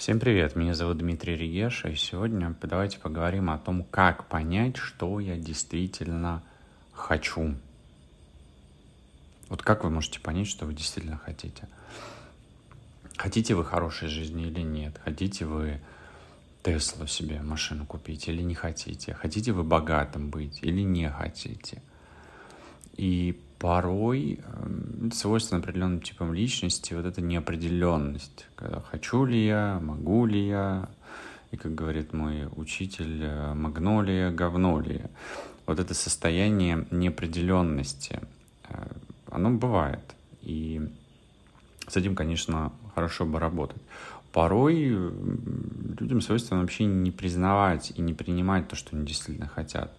Всем привет, меня зовут Дмитрий Регеша, и сегодня давайте поговорим о том, как понять, что я действительно хочу. Вот как вы можете понять, что вы действительно хотите? Хотите вы хорошей жизни или нет? Хотите вы Теслу себе машину купить или не хотите? Хотите вы богатым быть или не хотите? И порой эм, свойственно определенным типам личности вот эта неопределенность. Когда хочу ли я, могу ли я, и, как говорит мой учитель, э, магнолия, говнолия. Вот это состояние неопределенности, э, оно бывает. И с этим, конечно, хорошо бы работать. Порой людям свойственно вообще не признавать и не принимать то, что они действительно хотят.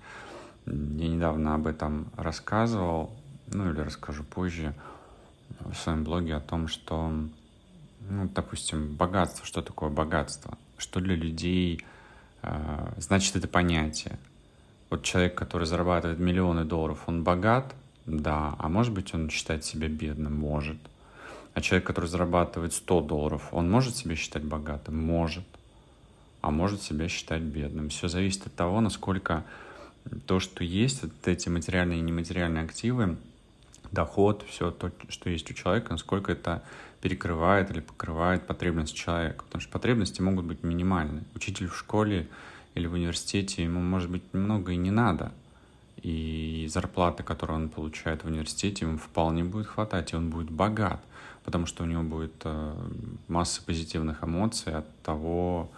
Я недавно об этом рассказывал ну или расскажу позже в своем блоге о том, что, ну, допустим, богатство, что такое богатство, что для людей э, значит это понятие. Вот человек, который зарабатывает миллионы долларов, он богат, да, а может быть он считает себя бедным, может. А человек, который зарабатывает 100 долларов, он может себя считать богатым? Может. А может себя считать бедным. Все зависит от того, насколько то, что есть, вот эти материальные и нематериальные активы, доход, все то, что есть у человека, насколько это перекрывает или покрывает потребность человека. Потому что потребности могут быть минимальны. Учитель в школе или в университете, ему, может быть, много и не надо. И зарплаты, которую он получает в университете, ему вполне будет хватать, и он будет богат, потому что у него будет э, масса позитивных эмоций от того,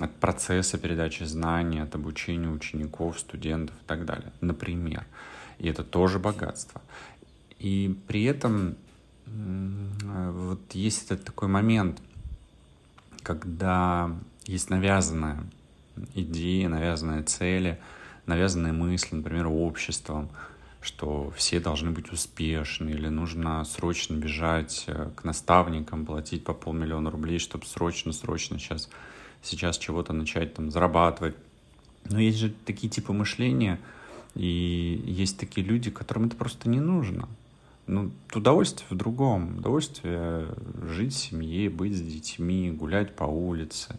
от процесса передачи знаний, от обучения учеников, студентов и так далее, например. И это тоже богатство. И при этом вот есть этот такой момент, когда есть навязанная идея, навязанные цели, навязанные мысли, например, обществом, что все должны быть успешны, или нужно срочно бежать э, к наставникам, платить по полмиллиона рублей, чтобы срочно-срочно сейчас, сейчас чего-то начать там зарабатывать. Но есть же такие типы мышления, и есть такие люди, которым это просто не нужно. Ну, удовольствие в другом. Удовольствие жить в семье, быть с детьми, гулять по улице,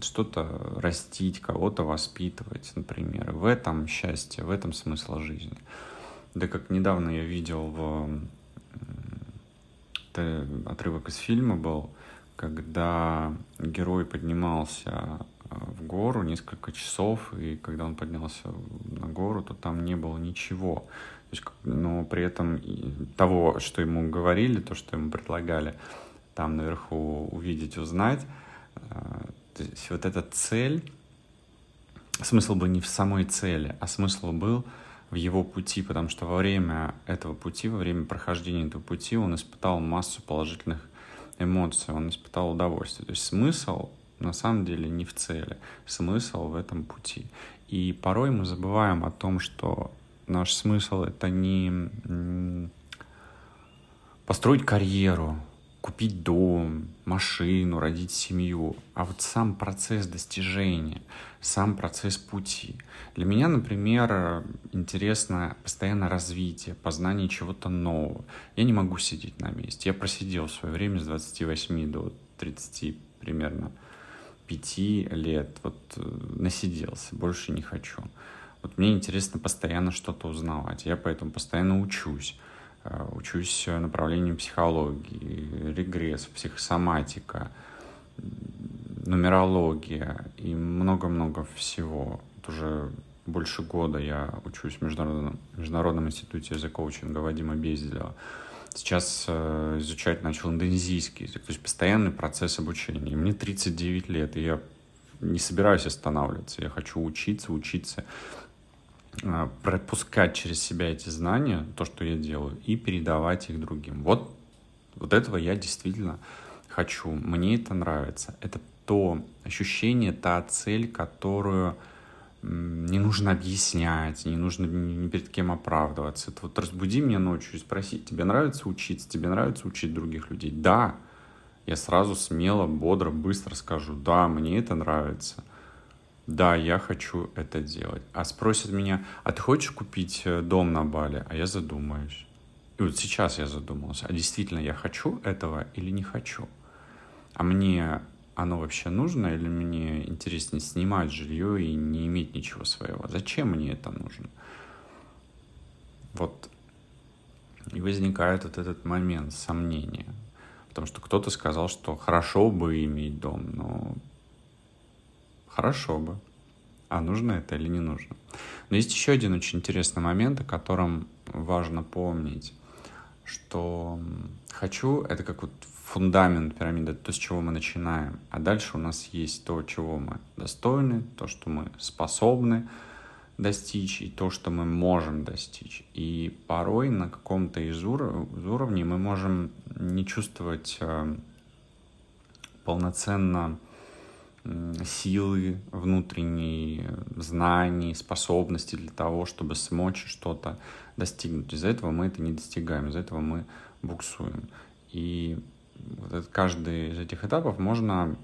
что-то растить, кого-то воспитывать, например. В этом счастье, в этом смысл жизни. Да как недавно я видел в это отрывок из фильма был, когда герой поднимался в гору несколько часов, и когда он поднялся на гору, то там не было ничего есть, но при этом того, что ему говорили, то, что ему предлагали там наверху увидеть, узнать, э, то есть вот эта цель, смысл был не в самой цели, а смысл был в его пути, потому что во время этого пути, во время прохождения этого пути он испытал массу положительных эмоций, он испытал удовольствие. То есть смысл на самом деле не в цели, смысл в этом пути. И порой мы забываем о том, что Наш смысл — это не построить карьеру, купить дом, машину, родить семью, а вот сам процесс достижения, сам процесс пути. Для меня, например, интересно постоянно развитие, познание чего-то нового. Я не могу сидеть на месте. Я просидел в свое время с 28 до 30 примерно 5 лет, вот э, насиделся, больше не хочу. Вот мне интересно постоянно что-то узнавать. Я поэтому постоянно учусь. Э, учусь направлением психологии, регресс, психосоматика, нумерология и много-много всего. Вот уже больше года я учусь в Международном, Международном институте языкоучинга Вадима Безделева. Сейчас э, изучать начал индонезийский язык, то есть постоянный процесс обучения. Мне 39 лет, и я не собираюсь останавливаться. Я хочу учиться, учиться а, пропускать через себя эти знания, то, что я делаю, и передавать их другим. Вот, вот этого я действительно хочу. Мне это нравится. Это то ощущение, та цель, которую не нужно объяснять, не нужно ни перед кем оправдываться. Это вот разбуди меня ночью и спроси, тебе нравится учиться, тебе нравится учить других людей? Да, я сразу смело, бодро, быстро скажу, да, мне это нравится да, я хочу это делать. А спросят меня, а ты хочешь купить э, дом на Бали? А я задумаюсь. И вот сейчас я задумался, а действительно я хочу этого или не хочу? А мне оно вообще нужно, или мне интереснее снимать жилье и не иметь ничего своего? Зачем мне это нужно? Вот и возникает вот этот момент сомнения. Потому что кто-то сказал, что хорошо бы иметь дом, но хорошо бы. А нужно это или не нужно? Но есть еще один очень интересный момент, о котором важно помнить, что хочу — это как вот фундамент пирамиды, то, с чего мы начинаем. А дальше у нас есть то, чего мы достойны, то, что мы способны достичь, и то, что мы можем достичь. И порой на каком-то из, уров- из уровней мы можем не чувствовать э, полноценно силы внутренней, знаний, способности для того, чтобы смочь что-то достигнуть. Из-за этого мы это не достигаем, из-за этого мы буксуем. И вот каждый из этих этапов можно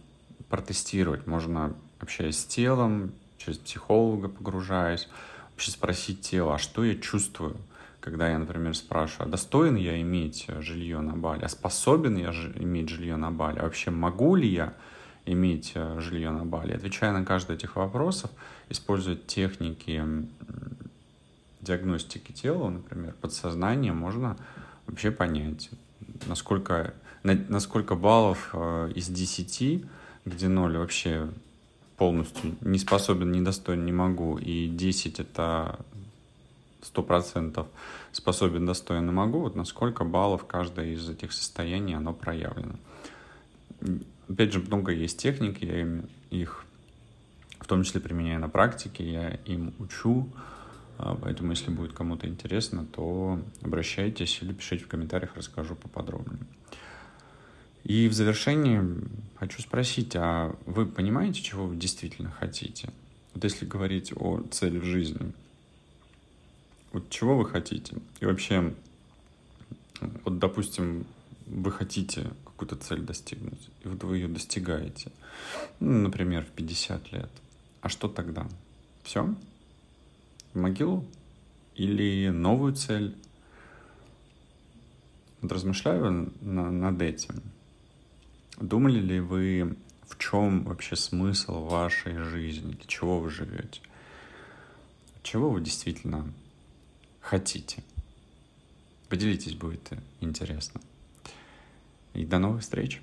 протестировать, можно общаясь с телом, через психолога погружаясь, вообще спросить тело, а что я чувствую, когда я, например, спрашиваю, а достоин я иметь жилье на Бали, а способен я иметь жилье на Бали, а вообще могу ли я иметь э, жилье на Бали. Отвечая на каждый этих вопросов, используя техники диагностики тела, например, подсознание, можно вообще понять, насколько, на, насколько баллов э, из 10, где 0 вообще полностью не способен, не достоин, не могу, и 10 это сто процентов способен, достоин могу, вот насколько баллов каждое из этих состояний оно проявлено. Опять же, много есть техник, я им их в том числе применяю на практике, я им учу, а, поэтому если будет кому-то интересно, то обращайтесь или пишите в комментариях, расскажу поподробнее. И в завершении хочу спросить, а вы понимаете, чего вы действительно хотите? Вот если говорить о цели в жизни, вот чего вы хотите? И вообще, вот, допустим, вы хотите какую-то цель достигнуть, и вот вы ее достигаете, ну, например, в 50 лет, а что тогда? Все? В могилу? Или новую цель? Вот размышляю на, над этим. Думали ли вы, в чем вообще смысл вашей жизни, для чего вы живете? Чего вы действительно хотите? Поделитесь, будет интересно. И до новых встреч!